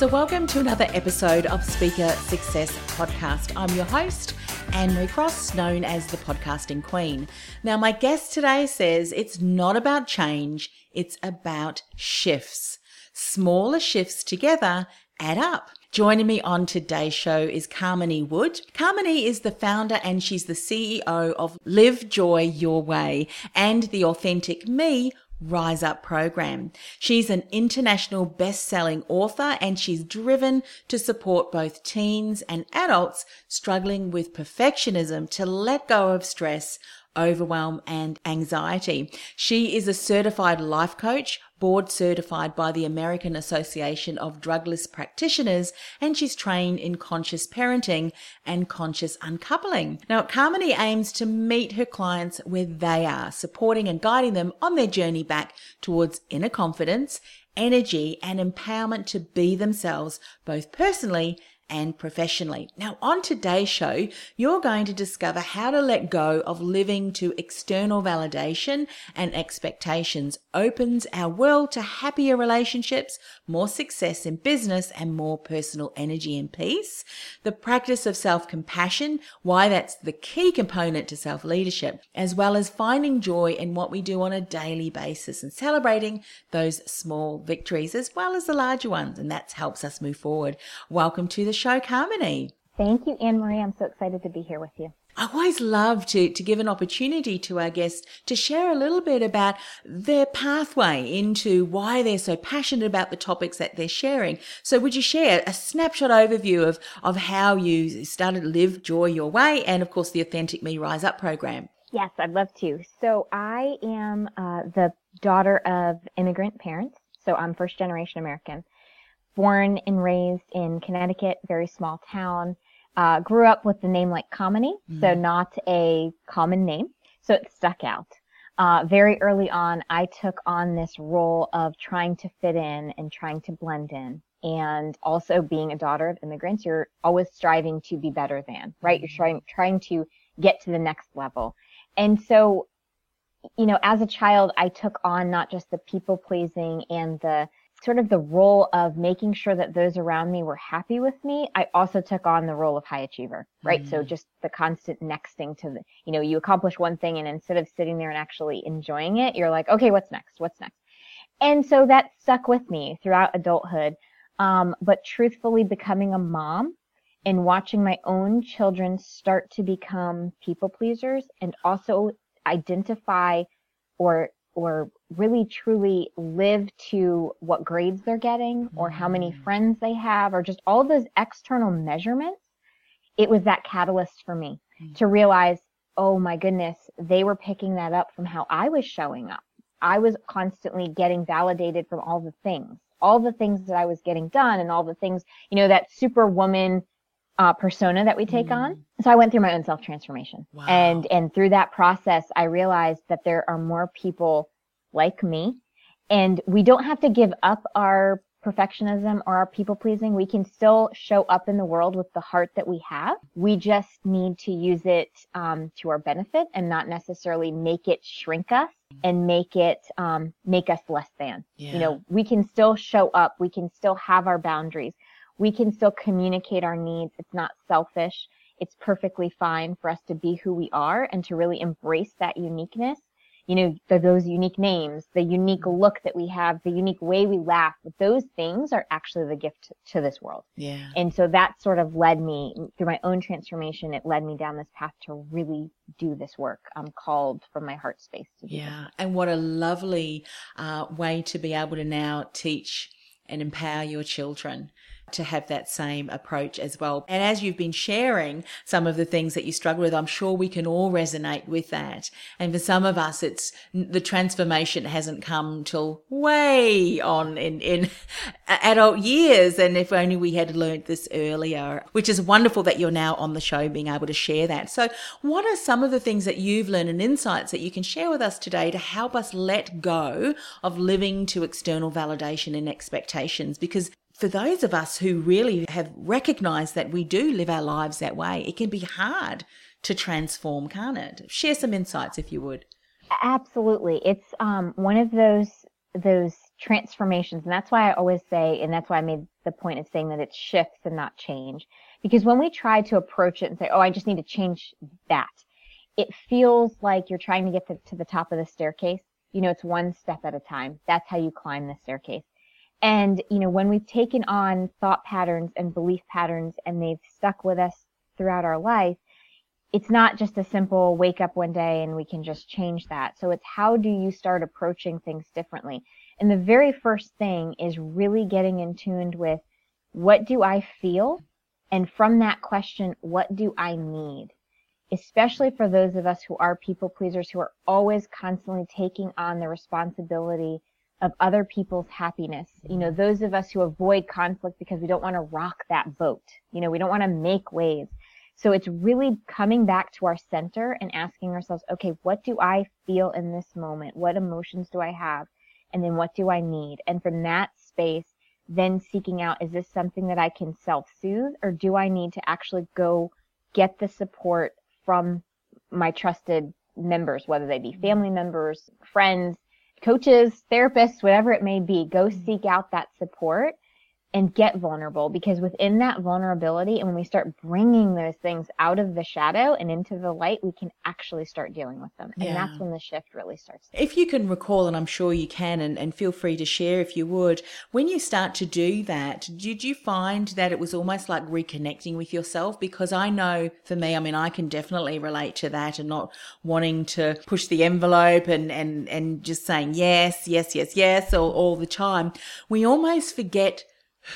So, welcome to another episode of Speaker Success Podcast. I'm your host, Anne Marie Cross, known as the Podcasting Queen. Now, my guest today says it's not about change, it's about shifts. Smaller shifts together add up. Joining me on today's show is Kamini Wood. Kamini is the founder and she's the CEO of Live Joy Your Way and the Authentic Me Rise Up program. She's an international best-selling author and she's driven to support both teens and adults struggling with perfectionism to let go of stress, overwhelm and anxiety. She is a certified life coach, board certified by the American Association of Drugless Practitioners, and she's trained in conscious parenting and conscious uncoupling. Now, Kamini aims to meet her clients where they are, supporting and guiding them on their journey back towards inner confidence, energy, and empowerment to be themselves, both personally and professionally. Now, on today's show, you're going to discover how to let go of living to external validation and expectations opens our world to happier relationships, more success in business, and more personal energy and peace. The practice of self compassion, why that's the key component to self leadership, as well as finding joy in what we do on a daily basis and celebrating those small victories as well as the larger ones. And that helps us move forward. Welcome to the show, Kamini. Thank you, Anne Marie. I'm so excited to be here with you. I always love to, to give an opportunity to our guests to share a little bit about their pathway into why they're so passionate about the topics that they're sharing. So would you share a snapshot overview of, of how you started to live joy your way and of course the Authentic Me Rise Up program? Yes, I'd love to. So I am uh, the daughter of immigrant parents. So I'm first generation American born and raised in Connecticut, very small town. Uh, grew up with the name like Kamini, mm. so not a common name. So it stuck out. Uh, very early on, I took on this role of trying to fit in and trying to blend in. And also being a daughter of immigrants, you're always striving to be better than, right? You're mm. trying, trying to get to the next level. And so, you know, as a child, I took on not just the people pleasing and the sort of the role of making sure that those around me were happy with me, I also took on the role of high achiever, right? Mm. So just the constant nexting to the, you know, you accomplish one thing and instead of sitting there and actually enjoying it, you're like, okay, what's next? What's next? And so that stuck with me throughout adulthood. Um, but truthfully becoming a mom and watching my own children start to become people pleasers and also identify or or really truly live to what grades they're getting or how many mm. friends they have or just all those external measurements, it was that catalyst for me mm. to realize, oh my goodness, they were picking that up from how I was showing up. I was constantly getting validated from all the things, all the things that I was getting done and all the things, you know, that superwoman uh, persona that we take mm. on. So I went through my own self transformation, wow. and and through that process, I realized that there are more people like me, and we don't have to give up our perfectionism or our people pleasing. We can still show up in the world with the heart that we have. We just need to use it um, to our benefit and not necessarily make it shrink us and make it um, make us less than. Yeah. You know, we can still show up. We can still have our boundaries. We can still communicate our needs. It's not selfish. It's perfectly fine for us to be who we are and to really embrace that uniqueness you know, the, those unique names, the unique look that we have, the unique way we laugh, those things are actually the gift to this world. Yeah. And so that sort of led me through my own transformation. It led me down this path to really do this work. I'm called from my heart space to do Yeah. And what a lovely uh, way to be able to now teach and empower your children to have that same approach as well. And as you've been sharing some of the things that you struggle with, I'm sure we can all resonate with that. And for some of us, it's the transformation hasn't come till way on in, in adult years. And if only we had learned this earlier, which is wonderful that you're now on the show being able to share that. So what are some of the things that you've learned and insights that you can share with us today to help us let go of living to external validation and expectations? Because for those of us who really have recognized that we do live our lives that way, it can be hard to transform, can't it? Share some insights if you would. Absolutely. It's um, one of those those transformations, and that's why I always say, and that's why I made the point of saying that it shifts and not change. Because when we try to approach it and say, "Oh, I just need to change that," it feels like you're trying to get to, to the top of the staircase. You know, it's one step at a time. That's how you climb the staircase. And, you know, when we've taken on thought patterns and belief patterns and they've stuck with us throughout our life, it's not just a simple wake up one day and we can just change that. So it's how do you start approaching things differently? And the very first thing is really getting in tuned with what do I feel? And from that question, what do I need? Especially for those of us who are people pleasers who are always constantly taking on the responsibility of other people's happiness. You know, those of us who avoid conflict because we don't want to rock that boat. You know, we don't want to make waves. So it's really coming back to our center and asking ourselves, okay, what do I feel in this moment? What emotions do I have? And then what do I need? And from that space, then seeking out, is this something that I can self soothe or do I need to actually go get the support from my trusted members, whether they be mm-hmm. family members, friends, coaches, therapists, whatever it may be, go mm-hmm. seek out that support and get vulnerable because within that vulnerability and when we start bringing those things out of the shadow and into the light we can actually start dealing with them and Yeah. that's when the shift really starts If you can recall, and I'm sure you can, and, and feel free to share if you would, when you start to do that, did you find that it was almost like reconnecting with yourself? Because I know for me, I mean, I can definitely relate to that and not wanting to push the envelope and, and, and just saying yes, yes, yes, yes all, all the time. We almost forget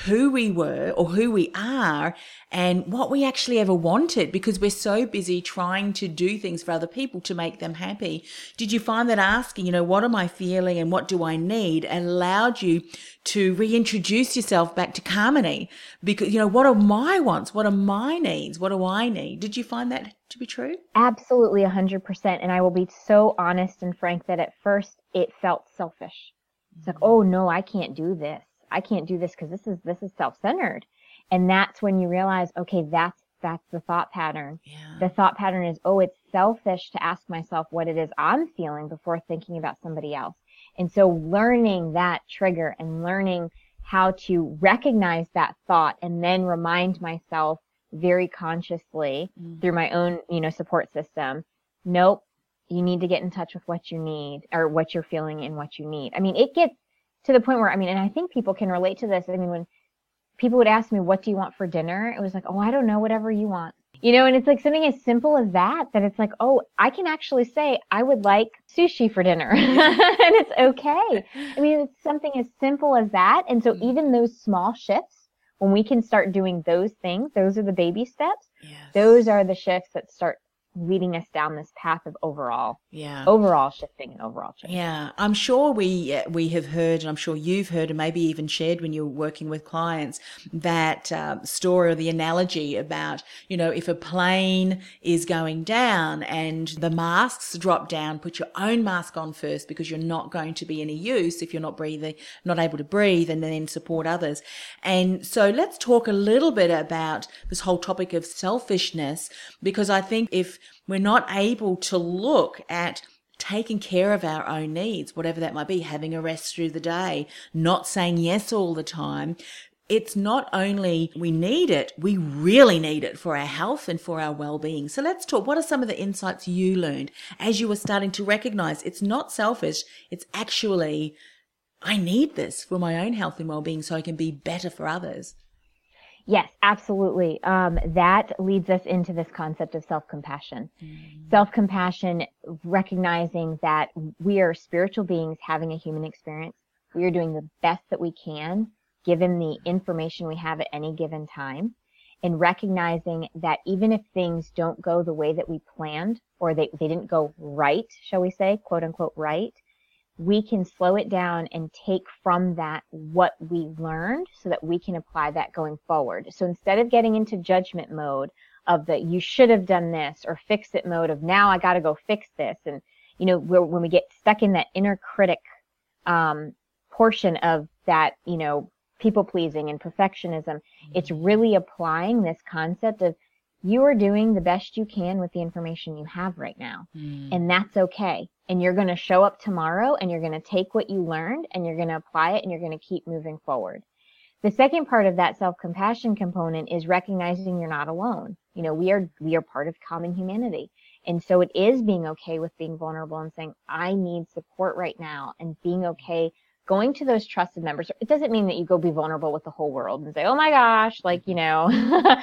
who we were or who we are and what we actually ever wanted because we're so busy trying to do things for other people to make them happy. Did you find that asking, you know, what am I feeling and what do I need allowed you to reintroduce yourself back to harmony? Because, you know, what are my wants? What are my needs? What do I need? Did you find that to be true? absolutely 100% and i will be so honest and frank that at first it felt selfish it's like mm. oh no i can't do this i can't do this because this is this is self-centered and that's when you realize okay that's that's the thought pattern Yeah. the thought pattern is, oh, it's selfish to ask myself what it is I'm feeling before thinking about somebody else. And so learning that trigger and learning how to recognize that thought and then remind myself very consciously mm. through my own, you know, support system. Nope. You need to get in touch with what you need or what you're feeling and what you need. I mean, it gets to the point where, I mean, and I think people can relate to this. I mean, when people would ask me, what do you want for dinner? It was like, oh, I don't know, whatever you want. You know, and it's like something as simple as that, that it's like, oh, I can actually say, I would like sushi for dinner. and it's okay. I mean, it's something as simple as that. And so mm-hmm. even those small shifts, when we can start doing those things, those are the baby steps. Yes. Those are the shifts that start leading us down this path of overall yeah. overall shifting and overall change. Yeah. I'm sure we uh, we have heard and i'm sure you've heard and maybe even shared when you're working with clients that uh, story or the analogy about you know if a plane is going down and the masks drop down put your own mask on first because you're not going to be any use if you're not breathing not able to breathe and then support others. And so let's talk a little bit about this whole topic of selfishness because i think if we're not able to look at taking care of our own needs, whatever that might be, having a rest through the day, not saying yes all the time. It's not only we need it, we really need it for our health and for our well-being. So let's talk. What are some of the insights you learned as you were starting to recognize it's not selfish. It's actually, I need this for my own health and well-being so I can be better for others. Yes, absolutely. Um, that leads us into this concept of self-compassion. Mm. Self-compassion, recognizing that we are spiritual beings having a human experience. We are doing the best that we can given the information we have at any given time and recognizing that even if things don't go the way that we planned or they, they didn't go right, shall we say, quote unquote right, we can slow it down and take from that what we learned so that we can apply that going forward. So instead of getting into judgment mode of the you should have done this or fix it mode of now I got to go fix this and you know when we get stuck in that inner critic um, portion of that you know people pleasing and perfectionism mm-hmm. it's really applying this concept of you are doing the best you can with the information you have right now mm. and that's okay and you're going to show up tomorrow and you're going to take what you learned and you're going to apply it and you're going to keep moving forward. The second part of that self-compassion component is recognizing you're not alone. You know, we are, we are part of common humanity. And so it is being okay with being vulnerable and saying, I need support right now and being okay going to those trusted members. It doesn't mean that you go be vulnerable with the whole world and say, Oh my gosh, like, you know,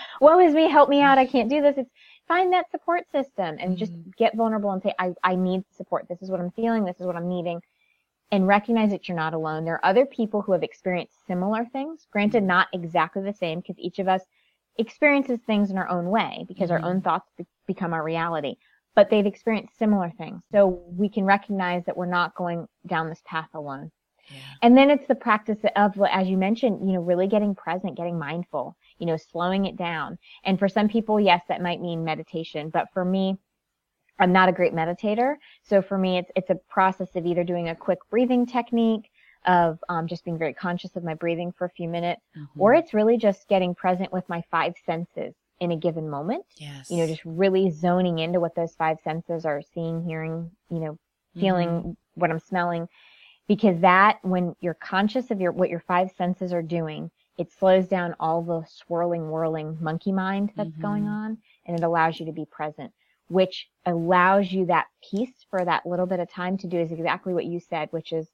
woe is me, help me out. I can't do this. It's find that support system and just mm-hmm. get vulnerable and say, I, I need support. This is what I'm feeling. This is what I'm needing. And recognize that you're not alone. There are other people who have experienced similar things. Granted, mm-hmm. not exactly the same because each of us experiences things in our own way because mm-hmm. our own mm-hmm. thoughts be- become our reality. But they've experienced similar things. So we can recognize that we're not going down this path alone. Yeah. And then it's the practice of, as you mentioned, you know, really getting present, getting mindful you know, slowing it down. And for some people, yes, that might mean meditation. But for me, I'm not a great meditator. So for me, it's, it's a process of either doing a quick breathing technique, of um, just being very conscious of my breathing for a few minutes, mm-hmm. or it's really just getting present with my five senses in a given moment. Yes. You know, just really zoning into what those five senses are seeing, hearing, you know, feeling mm-hmm. what I'm smelling. Because that, when you're conscious of your, what your five senses are doing, it slows down all the swirling, whirling monkey mind that's mm-hmm. going on and it allows you to be present, which allows you that peace for that little bit of time to do is exactly what you said, which is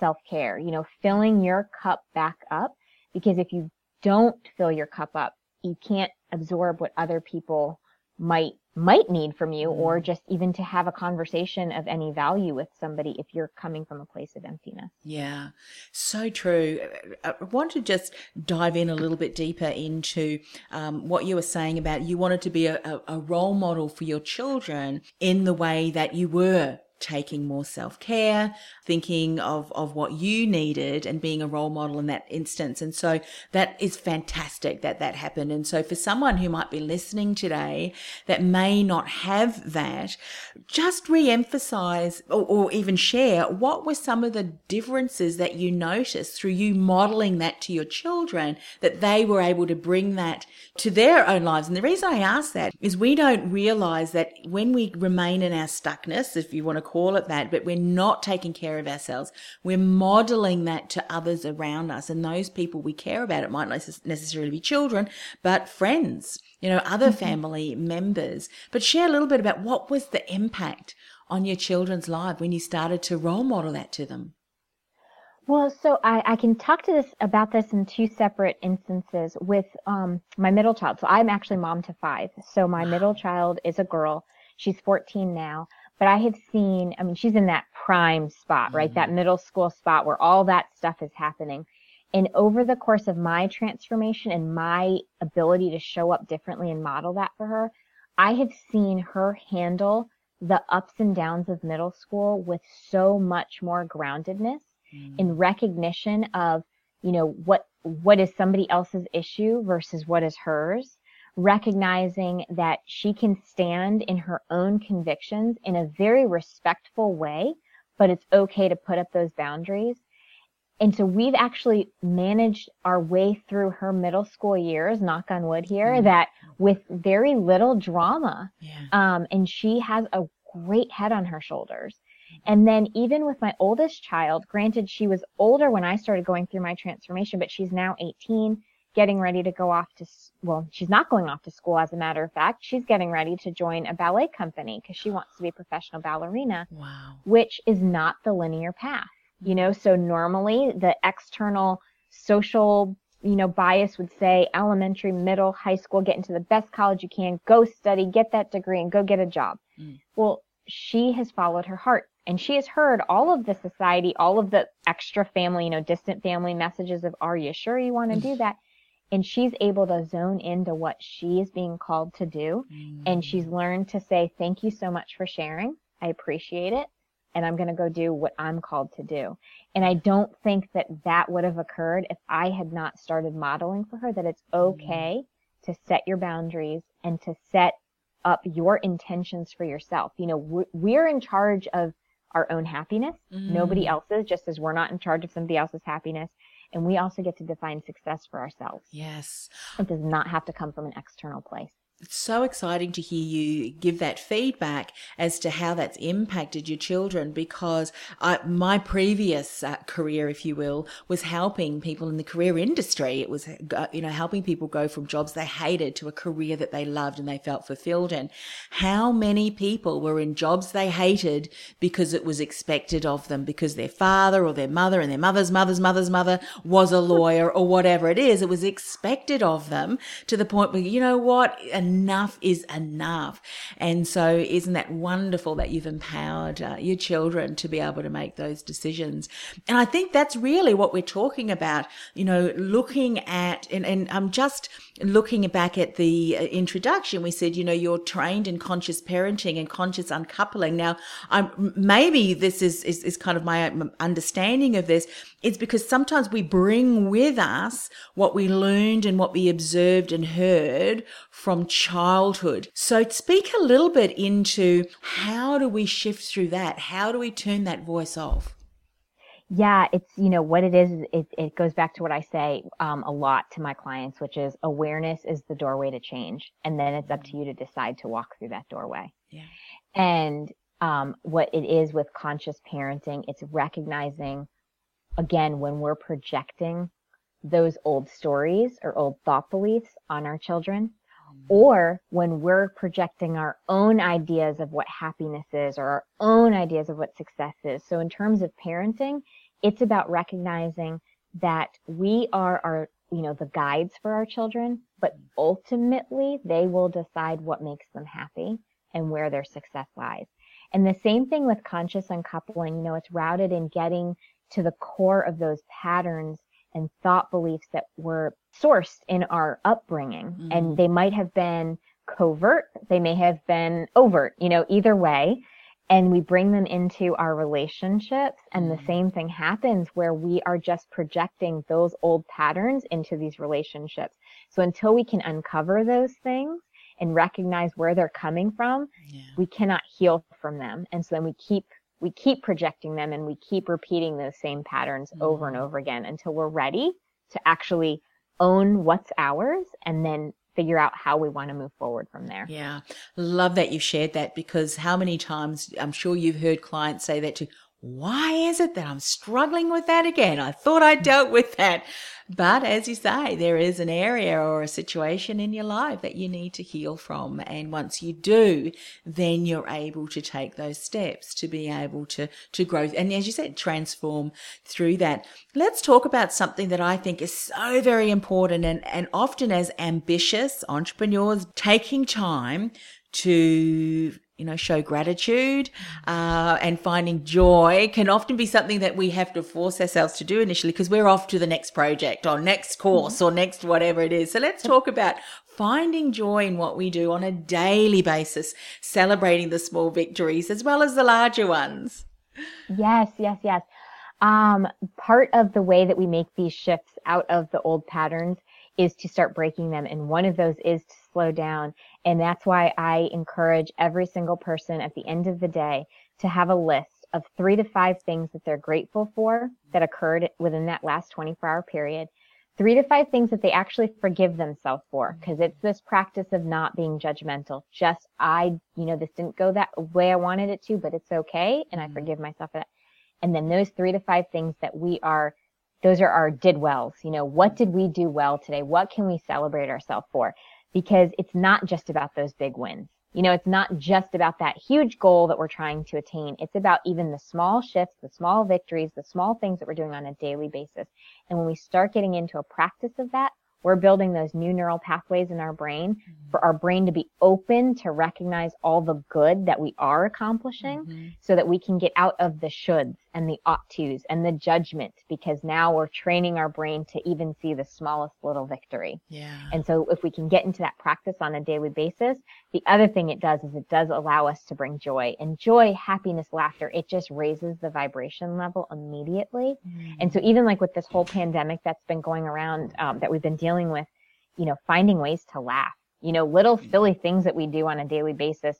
self care, you know, filling your cup back up. Because if you don't fill your cup up, you can't absorb what other people might might need from you or mm. just even to have a conversation of any value with somebody if you're coming from a place of emptiness. Yeah, so true. I want to just dive in a little bit deeper into um, what you were saying about you wanted to be a, a role model for your children in the way that you were taking more self care, thinking of, of what you needed and being a role model in that instance. And so that is fantastic that that happened. And so for someone who might be listening today that may not have that, just re-emphasize or, or even share what were some of the differences that you noticed through you modeling that to your children that they were able to bring that to their own lives. And the reason I ask that is we don't realize that when we remain in our stuckness, if you want to call it that, but we're not taking care of ourselves. We're modeling that to others around us. And those people we care about, it might not necessarily be children, but friends, you know, other mm-hmm. family members. But share a little bit about what was the impact on your children's life when you started to role model that to them. Well, so I, I can talk to this about this in two separate instances with um, my middle child. So I'm actually mom to five. So my middle child is a girl. She's 14 now. But I have seen, I mean, she's in that prime spot, right? Mm-hmm. That middle school spot where all that stuff is happening. And over the course of my transformation and my ability to show up differently and model that for her, I have seen her handle the ups and downs of middle school with so much more groundedness mm. in recognition of, you know, what, what is somebody else's issue versus what is hers, recognizing that she can stand in her own convictions in a very respectful way, but it's okay to put up those boundaries. And so we've actually managed our way through her middle school years, knock on wood here, mm that with very little drama. Yeah. Um, and she has a great head on her shoulders. And then even with my oldest child, granted she was older when I started going through my transformation, but she's now 18, getting ready to go off to, well, she's not going off to school as a matter of fact. She's getting ready to join a ballet company because she wants to be a professional ballerina. Wow. Which is not the linear path, you know? So normally the external social you know, bias would say elementary, middle, high school, get into the best college you can, go study, get that degree, and go get a job. Mm. Well, she has followed her heart and she has heard all of the society, all of the extra family, you know, distant family messages of, are you sure you want to do that? And she's able to zone into what she is being called to do. Mm. And she's learned to say, thank you so much for sharing. I appreciate it. And I'm going to go do what I'm called to do. And I don't think that that would have occurred if I had not started modeling for her that it's mm. okay mm. to set your boundaries and to set up your intentions for yourself. You know, we're in charge of our own happiness. Mm. Nobody else's, just as we're not in charge of somebody else's happiness. And we also get to define success for ourselves. Yes. It does not have to come from an external place it's so exciting to hear you give that feedback as to how that's impacted your children because I, my previous uh, career, if you will, was helping people in the career industry. It was, uh, you know, helping people go from jobs they hated to a career that they loved and they felt fulfilled in. How many people were in jobs they hated because it was expected of them because their father or their mother and their mother's mother's mother's mother was a lawyer or whatever it is. It was expected of them to the point where, you know what, enough is enough. And so, isn't that wonderful that you've empowered uh, your children to be able to make those decisions? And I think that's really what we're talking about, you know, looking at, and, and I'm just looking back at the uh, introduction, we said, you know, you're trained in conscious parenting and conscious uncoupling. Now, I'm, maybe this is, is, is kind of my understanding of this. It's because sometimes we bring with us what we learned and what we observed and heard from childhood. So speak a little bit into how do we shift through that? How do we turn that voice off? Yeah, it's, you know, what it is, it, it goes back to what I say um, a lot to my clients, which is awareness is the doorway to change. And then it's up to you to decide to walk through that doorway. Yeah. And um, what it is with conscious parenting, it's recognizing, again, when we're projecting those old stories or old thought beliefs on our children, or when we're projecting our own ideas of what happiness is or our own ideas of what success is. So in terms of parenting, it's about recognizing that we are our, you know, the guides for our children, but ultimately they will decide what makes them happy and where their success lies. And the same thing with conscious uncoupling, you know, it's routed in getting to the core of those patterns and thought beliefs that were sourced in our upbringing. Mm-hmm. And they might have been covert, they may have been overt, you know, either way. And we bring them into our relationships. And the same thing happens where we are just projecting those old patterns into these relationships. So until we can uncover those things, and recognize where they're coming from, yeah. we cannot heal from them. And so then we keep we keep projecting them and we keep repeating those same patterns mm-hmm. over and over again until we're ready to actually own what's ours and then figure out how we want to move forward from there. Yeah. Love that you've shared that because how many times I'm sure you've heard clients say that to why is it that I'm struggling with that again? I thought I dealt with that. But as you say, there is an area or a situation in your life that you need to heal from. And once you do, then you're able to take those steps to be able to, to grow. And as you said, transform through that. Let's talk about something that I think is so very important and, and often as ambitious entrepreneurs taking time to you know, show gratitude uh, and finding joy can often be something that we have to force ourselves to do initially because we're off to the next project or next course or next whatever it is. So let's talk about finding joy in what we do on a daily basis, celebrating the small victories as well as the larger ones. Yes, yes, yes. Um, part of the way that we make these shifts out of the old patterns is to start breaking them. And one of those is to slow down. And that's why I encourage every single person at the end of the day to have a list of three to five things that they're grateful for that occurred within that last 24 hour period. Three to five things that they actually forgive themselves for, because it's this practice of not being judgmental. Just, I, you know, this didn't go that way I wanted it to, but it's okay. And I mm-hmm. forgive myself for that. And then those three to five things that we are, those are our did wells. You know, what did we do well today? What can we celebrate ourselves for? Because it's not just about those big wins. You know, it's not just about that huge goal that we're trying to attain. It's about even the small shifts, the small victories, the small things that we're doing on a daily basis. And when we start getting into a practice of that, we're building those new neural pathways in our brain mm-hmm. for our brain to be open to recognize all the good that we are accomplishing mm-hmm. so that we can get out of the shoulds and the ought tos and the judgment because now we're training our brain to even see the smallest little victory. Yeah. And so if we can get into that practice on a daily basis, the other thing it does is it does allow us to bring joy and joy, happiness, laughter. It just raises the vibration level immediately. Mm. And so even like with this whole pandemic that's been going around, um, that we've been dealing with, you know, finding ways to laugh, you know, little mm. silly things that we do on a daily basis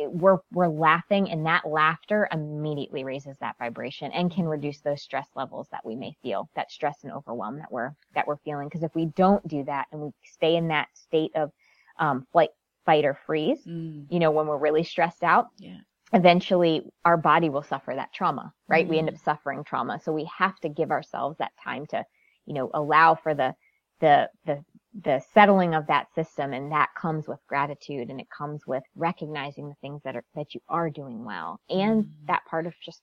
we're we're laughing and that laughter immediately raises that vibration and can reduce those stress levels that we may feel that stress and overwhelm that we're that we're feeling because if we don't do that and we stay in that state of um, flight fight or freeze mm. you know when we're really stressed out yeah eventually our body will suffer that trauma right mm. we end up mm. suffering trauma so we have to give ourselves that time to you know allow for the the the the settling of that system and that comes with gratitude and it comes with recognizing the things that are that you are doing well and mm. that part of just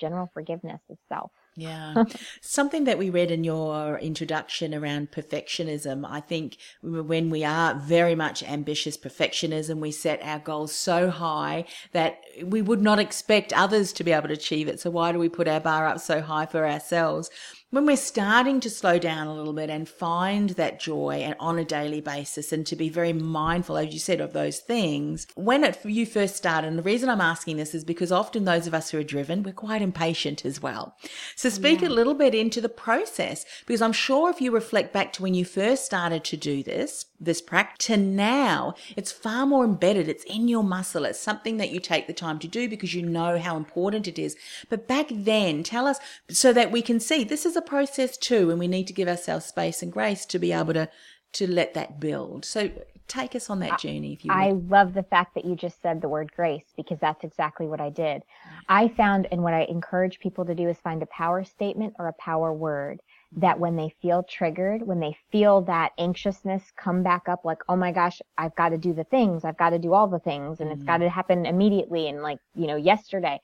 general forgiveness itself yeah. Something that we read in your introduction around perfectionism. I think when we are very much ambitious perfectionism, we set our goals so high that we would not expect others to be able to achieve it. So why do we put our bar up so high for ourselves? When we're starting to slow down a little bit and find that joy and on a daily basis and to be very mindful, as you said, of those things, when it, you first started, and the reason I'm asking this is because often those of us who are driven, we're quite impatient as well. So speak yeah. a little bit into the process because I'm sure if you reflect back to when you first started to do this, this practice to now, it's far more embedded. It's in your muscle. It's something that you take the time to do because you know how important it is. But back then, tell us so that we can see this is a process too, and we need to give ourselves space and grace to be able to to let that build. So take us on that journey if you I love the fact that you just said the word grace because that's exactly what I did. I found and what I encourage people to do is find a power statement or a power word that when they feel triggered, when they feel that anxiousness come back up, like, oh my gosh, I've got to do the things, I've got to do all the things, and mm-hmm. it's got to happen immediately and like, you know, yesterday,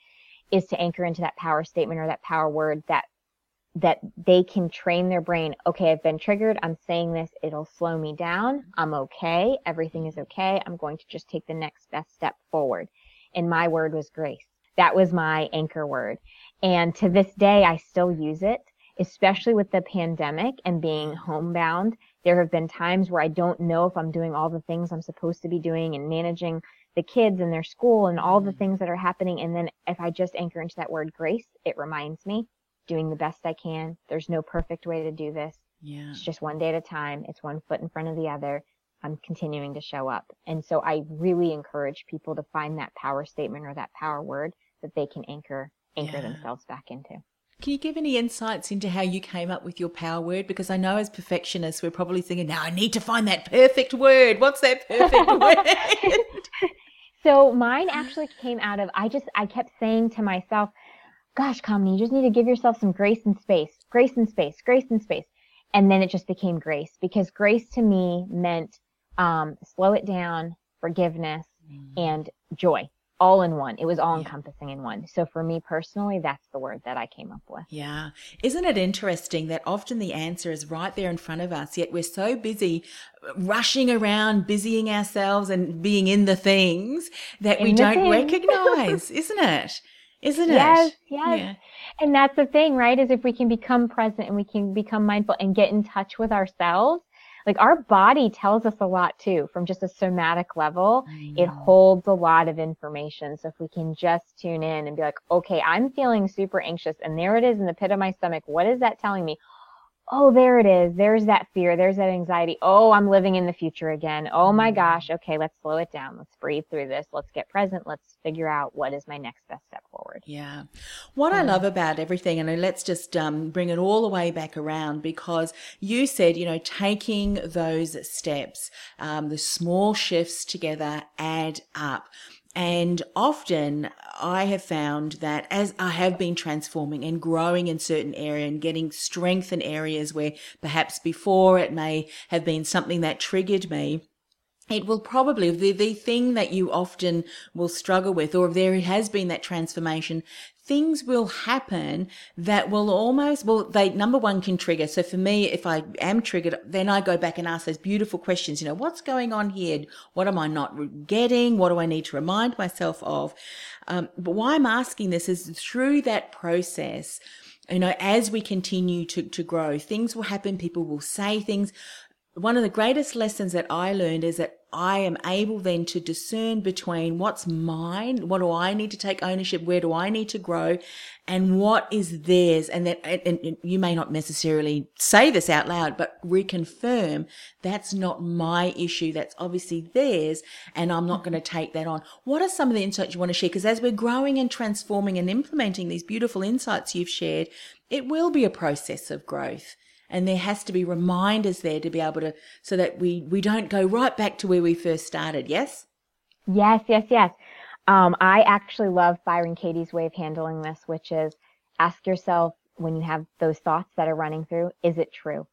is to anchor into that power statement or that power word that that they can train their brain. Okay, I've been triggered. I'm saying this. It'll slow me down. I'm okay. Everything is okay. I'm going to just take the next best step forward. And my word was grace. That was my anchor word. And to this day, I still use it especially with the pandemic and being homebound. There have been times where I don't know if I'm doing all the things I'm supposed to be doing and managing the kids and their school and all the mm-hmm. things that are happening. And then if I just anchor into that word grace, it reminds me doing the best I can. There's no perfect way to do this. Yeah. It's just one day at a time. It's one foot in front of the other. I'm continuing to show up. And so I really encourage people to find that power statement or that power word that they can anchor anchor yeah. themselves back into. Can you give any insights into how you came up with your power word? Because I know as perfectionists, we're probably thinking, now I need to find that perfect word. What's that perfect word? so mine actually came out of, I just, I kept saying to myself, gosh, Kamini, you just need to give yourself some grace and space, grace and space, grace and space. And then it just became grace because grace to me meant um, slow it down, forgiveness, mm. and joy all in one. It was all encompassing yeah. in one. So for me personally, that's the word that I came up with. Yeah. Isn't it interesting that often the answer is right there in front of us, yet we're so busy rushing around, busying ourselves and being in the things that in we don't thing. recognize, isn't it? Isn't yes, it? Yes, yes. Yeah. And that's the thing, right? Is if we can become present and we can become mindful and get in touch with ourselves, like our body tells us a lot too from just a somatic level. It holds a lot of information. So if we can just tune in and be like, okay, I'm feeling super anxious and there it is in the pit of my stomach. What is that telling me? Oh, there it is. There's that fear. There's that anxiety. Oh, I'm living in the future again. Oh my gosh. Okay, let's slow it down. Let's breathe through this. Let's get present. Let's figure out what is my next best step forward. Yeah. What I love about everything, and let's just um, bring it all the way back around because you said, you know, taking those steps, um, the small shifts together add up. And often I have found that as I have been transforming and growing in certain area and getting strength in areas where perhaps before it may have been something that triggered me, it will probably the the thing that you often will struggle with or if there has been that transformation things will happen that will almost well they number one can trigger. So for me if i am triggered then i go back and ask those beautiful questions you know what's going on here? What am i not getting? What do i need to remind myself of? Um, but why i'm asking this is through that process you know as we continue to, to grow things will happen people will say things one of the greatest lessons that I learned is that I am able then to discern between what's mine, what do I need to take ownership, where do I need to grow, and what is theirs. And that, and, and you may not necessarily say this out loud, but reconfirm that's not my issue. That's obviously theirs, and I'm not going to take that on. What are some of the insights you want to share? Because as we're growing and transforming and implementing these beautiful insights you've shared, it will be a process of growth and there has to be reminders there to be able to so that we we don't go right back to where we first started yes? Yes yes yes. Um, i actually love byron katie's way of handling this which is ask yourself when you have those thoughts that are running through is it true?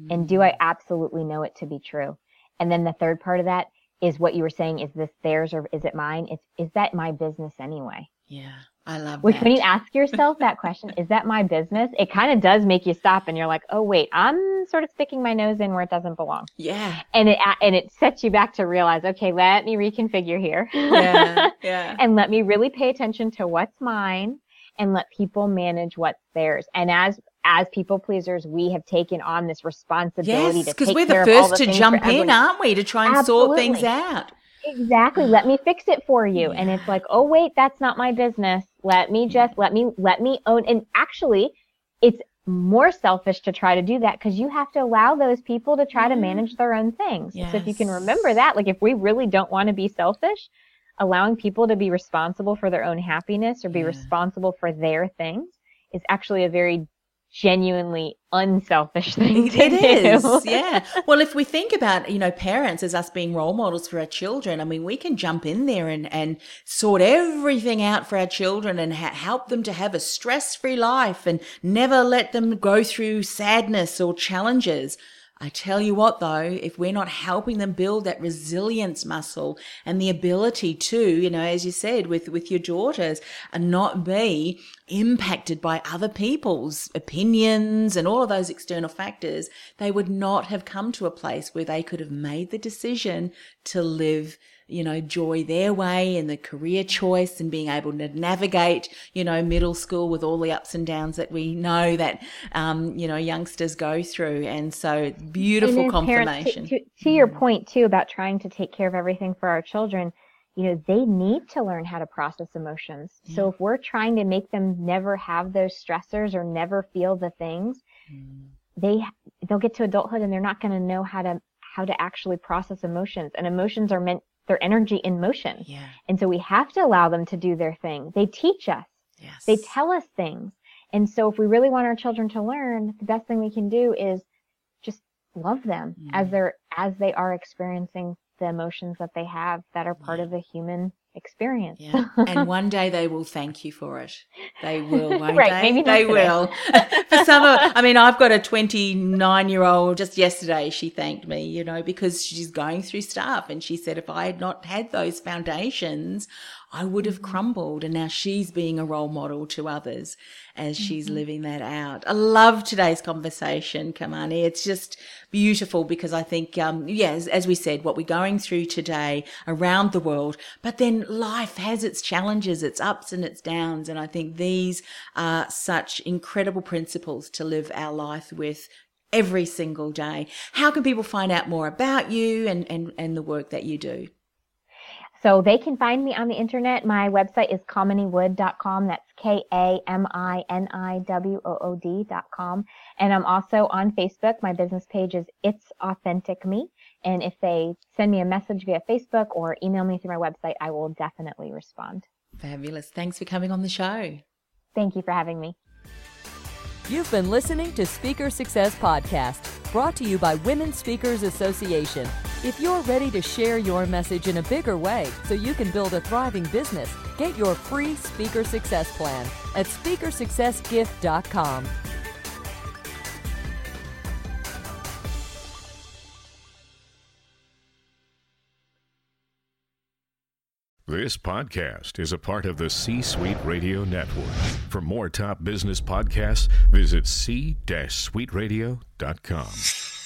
Mm-hmm. and do i absolutely know it to be true? And then the third part of that is what you were saying is this theirs or is it mine? It's is that my business anyway? Yeah I love Which that. when you ask yourself that question, is that my business? It kind of does make you stop and you're like, oh wait, I'm sort of sticking my nose in where it doesn't belong. Yeah. And it and it sets you back to realize, okay, let me reconfigure here. Yeah. Yeah. and let me really pay attention to what's mine and let people manage what's theirs. And as as people pleasers, we have taken on this responsibility yes, to take we're care the of all first the to jump in, aren't we, to try and sort things out. Exactly. Let me fix it for you. And it's like, oh wait, that's not my business. Let me just let me let me own and actually it's more selfish to try to do that because you have to allow those people to try to mm-hmm. manage their own things. So if you can remember that, like if we really don't want to be selfish, allowing people to be responsible for their own happiness or be Yeah. responsible for their things is actually a very genuinely unselfish thing to It is, do. yeah. Well, if we think about, you know, parents as us being role models for our children, I mean, we can jump in there and, and sort everything out for our children and ha- help them to have a stress free life and never let them go through sadness or challenges. I tell you what though, if we're not helping them build that resilience muscle and the ability to, you know, as you said with, with your daughters, and not be impacted by other people's opinions and all of those external factors, they would not have come to a place where they could have made the decision to live you know, joy their way and the career choice and being able to navigate, you know, middle school with all the ups and downs that we know that, um, you know, youngsters go through. And so beautiful And as parents, confirmation. To, to, to your mm. point too about trying to take care of everything for our children, you know, they need to learn how to process emotions. So mm. if we're trying to make them never have those stressors or never feel the things, mm. they they'll get to adulthood and they're not going to know how to how to actually process emotions. And emotions are meant they're energy in motion. yeah. And so we have to allow them to do their thing. They teach us. Yes. They tell us things. And so if we really want our children to learn, the best thing we can do is just love them as mm-hmm. they're as they are experiencing the emotions that they have that are part of the human experience. Yeah. and one day they will thank you for it. They will, won't Right, they? maybe they today. will. for some of, I mean, I've got a 29 year old. Just yesterday, she thanked me, you know, because she's going through stuff, and she said if I had not had those foundations, I would have crumbled. And now she's being a role model to others as she's living that out. I love today's conversation, Kamini. It's just beautiful because I think, um, yeah, as, as we said, what we're going through today around the world, but then life has its challenges, its ups and its downs. And I think these are such incredible principles to live our life with every single day. How can people find out more about you and, and, and the work that you do? So they can find me on the internet. My website is kaminiwood.com. That's K A M I N I W O O D.com. And I'm also on Facebook. My business page is It's Authentic Me. And if they send me a message via Facebook or email me through my website, I will definitely respond. Fabulous. Thanks for coming on the show. Thank you for having me. You've been listening to Speaker Success Podcast, brought to you by Women Speakers Association. If you're ready to share your message in a bigger way so you can build a thriving business, get your free Speaker Success Plan at speakersuccessgift.com. This podcast is a part of the C Suite Radio Network. For more top business podcasts, visit c-suiteradio.com.